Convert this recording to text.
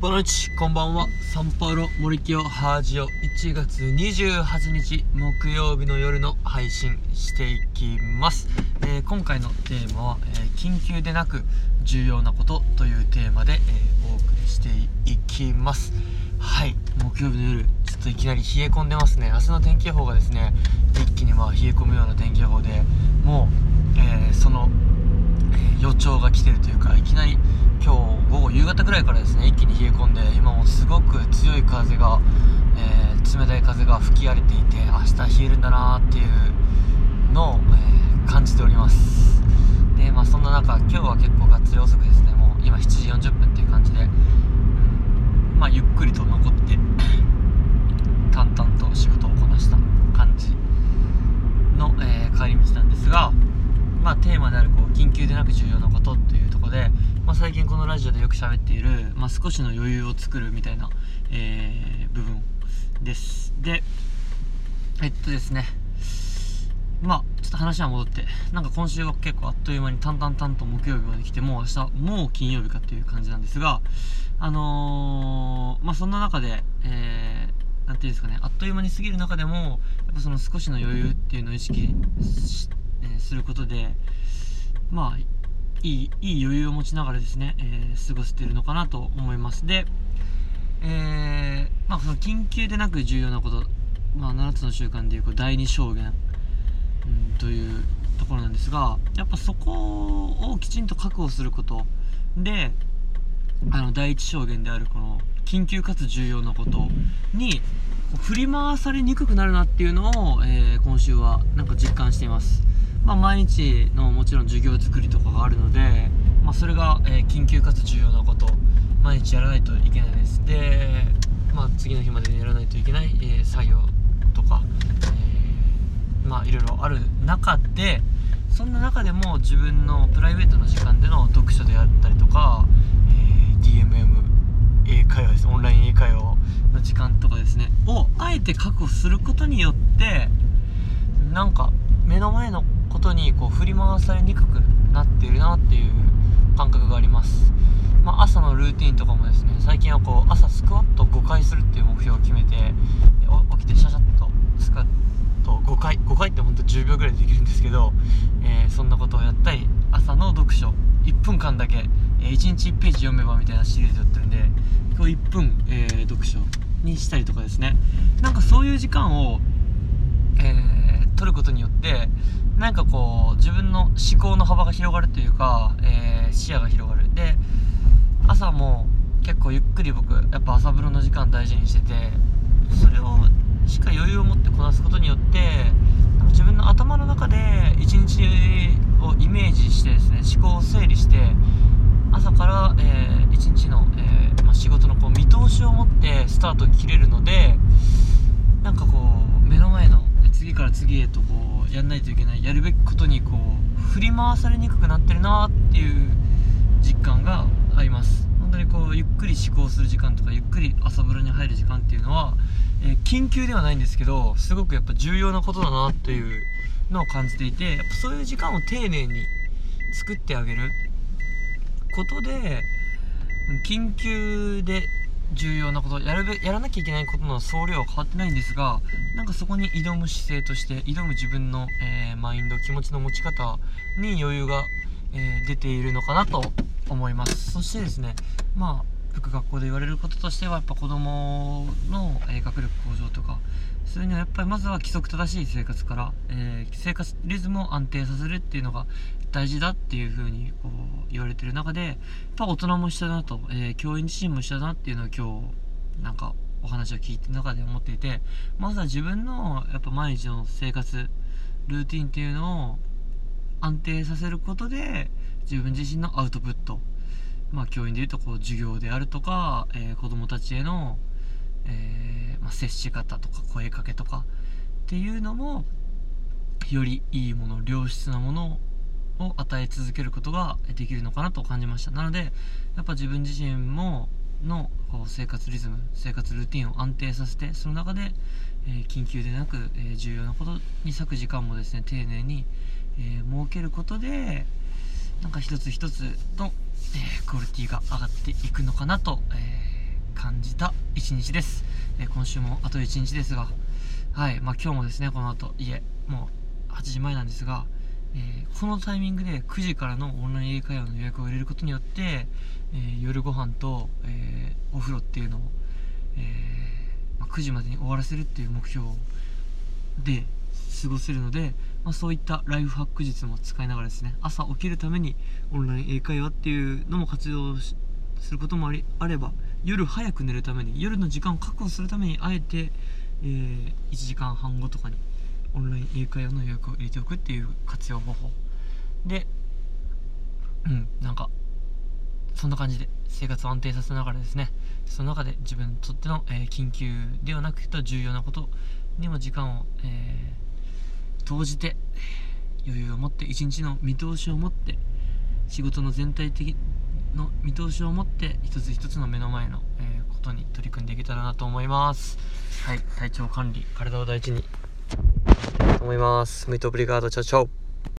ボナイチこんばんは。サンパウロ森清ハージオ。1月28日木曜日の夜の配信していきます、えー今回のテーマは、えー緊急でなく重要なことというテーマで、えーお送りしていきます。はい。木曜日の夜ちょっといきなり冷え込んでますね。明日の天気予報がですね一気にまあ冷え込むような天気予報でもう、えその予兆が来てるというかいきなり今日午後夕方ぐらいからですね一気に冷え込んで今もすごく強い風が、えー冷たい風が吹き荒れていて明日冷えるんだなーっていうのを、えー感じております。でまあそんな中今日は結構がっつり遅くですね。もう今7時40分っていう感じで、うん、まあゆっくりと残って淡々と仕事をこなした感じの、えー帰り道なんですがまあ、テーマであるこう緊急でなく重要なこというところで、まあ、最近このラジオでよく喋っている、まあ、少しの余裕を作るみたいな、えー部分です。でえっとですねまあちょっと話は戻ってなんか今週は結構あっという間に淡々々と木曜日まで来てもう明日もう金曜日かっていう感じなんですがあのーまあそんな中でえーなんていうんですかねあっという間に過ぎる中でもやっぱその少しの余裕っていうのを意識、えーすることでまあいいいい余裕を持ちながらですね、えー過ごせているのかなと思います。でえーまあその緊急でなく重要なことまあ7つの習慣でいう第二証言、うん、というところなんですがやっぱそこをきちんと確保することであの第一証言であるこの緊急かつ重要なことに振り回されにくくなるなっていうのを、えー今週はなんか実感しています、まあ、毎日のもちろん授業作りとかがあるので、まあ、それが、えー緊急かつ重要なこと毎日やらないといけないです。で、まあ、次の日までにやらないといけない、えー作業とか、えーまあいろいろある中でそんな中でも自分のプライベートの時間での読書であったりとか、え DMM 英会話です。オンライン英会話の時間とかですねをあえて確保することによってなんか目の前のことにこう振り回されにくくなっているなっていう感覚があります、まあ、朝のルーティンとかもですね最近はこう朝スクワット5回するっていう目標を決めて起きてシャシャッとスクワット5回5回ってほんと10秒ぐらいでできるんですけど、えーそんなことをやったり朝の読書1分間だけ、えー1日1ページ読めばみたいなシリーズやってるんで今日1分、えー読書にしたりとかですね。なんかそういう時間をえー取ることによってなんかこう自分の思考の幅が広がるというか、えー視野が広がる。で朝も結構ゆっくり僕やっぱ朝風呂の時間大事にしててそれをしっかり余裕を持ってこなすことによってなんか自分の頭の中で一日をイメージしてですね思考を整理して朝から、えー一日の、えーまあ、仕事のこう見通しを持ってスタートを切れるのでなんかこう目の前の次から次へとこうやんないといけないやるべきことにこう振り回されにくくなってるなっていう実感があります。本当にこうゆっくり思考する時間とかゆっくり朝風呂に入る時間っていうのは、えー緊急ではないんですけどすごくやっぱ重要なことだなっていうのを感じていてやっぱそういう時間を丁寧に作ってあげることで緊急で重要なことやるべやらなきゃいけないことの総量は変わってないんですがなんかそこに挑む姿勢として挑む自分の、えーマインド気持ちの持ち方に余裕が、えー出ているのかなと思います。そしてですねまあ僕学校で言われることとしてはやっぱ子供の、えー学力向上とかそういうのはやっぱりまずは規則正しい生活から、えー生活リズムを安定させるっていうのが大事だっていう風にこう言われてる中でやっぱ大人も一緒だなと、えー教員自身も一緒だなっていうのを今日なんかお話を聞いてる中で思っていてまずは自分のやっぱ毎日の生活ルーティンっていうのを安定させることで自分自身のアウトプットまあ教員でいうとこう授業であるとか、えー子供たちへの、えーまあ、接し方とか声かけとかっていうのもよりいいもの良質なものを与え続けることができるのかなと感じました。なのでやっぱ自分自身ものこう生活リズム生活ルーティンを安定させてその中で、えー緊急でなく、えー重要なことに割く時間もですね丁寧に、えー設けることでなんか一つ一つの、えクオリティが上がっていくのかなと、感じた一日です、え今週もあと1日ですがはいまあ、今日もですねこの後家もう8時前なんですが、えー、このタイミングで9時からのオンライン英会話の予約を入れることによって、え、夜ご飯と、え、お風呂っていうのを、えまあ、9時までに終わらせるっていう目標で過ごせるので、まあ、そういったライフハック術も使いながらですね朝起きるためにオンライン英会話っていうのも活動することもありあれば夜早く寝るために夜の時間を確保するためにあえてえー、1時間半後とかにオンライン英会話の予約を入れておくっていう活用方法。でうんなんかそんな感じで生活を安定させながらですねその中で自分にとっての、えー、緊急ではなくて重要なことにも時間を、えー、投じて余裕を持って一日の見通しを持って仕事の全体的の見通しを持って一つ一つの目の前の、えー、ことに取り組んでいけたらなと思います。はい体調管理。体を大事に。思います。ムイトブリガードチャチャオ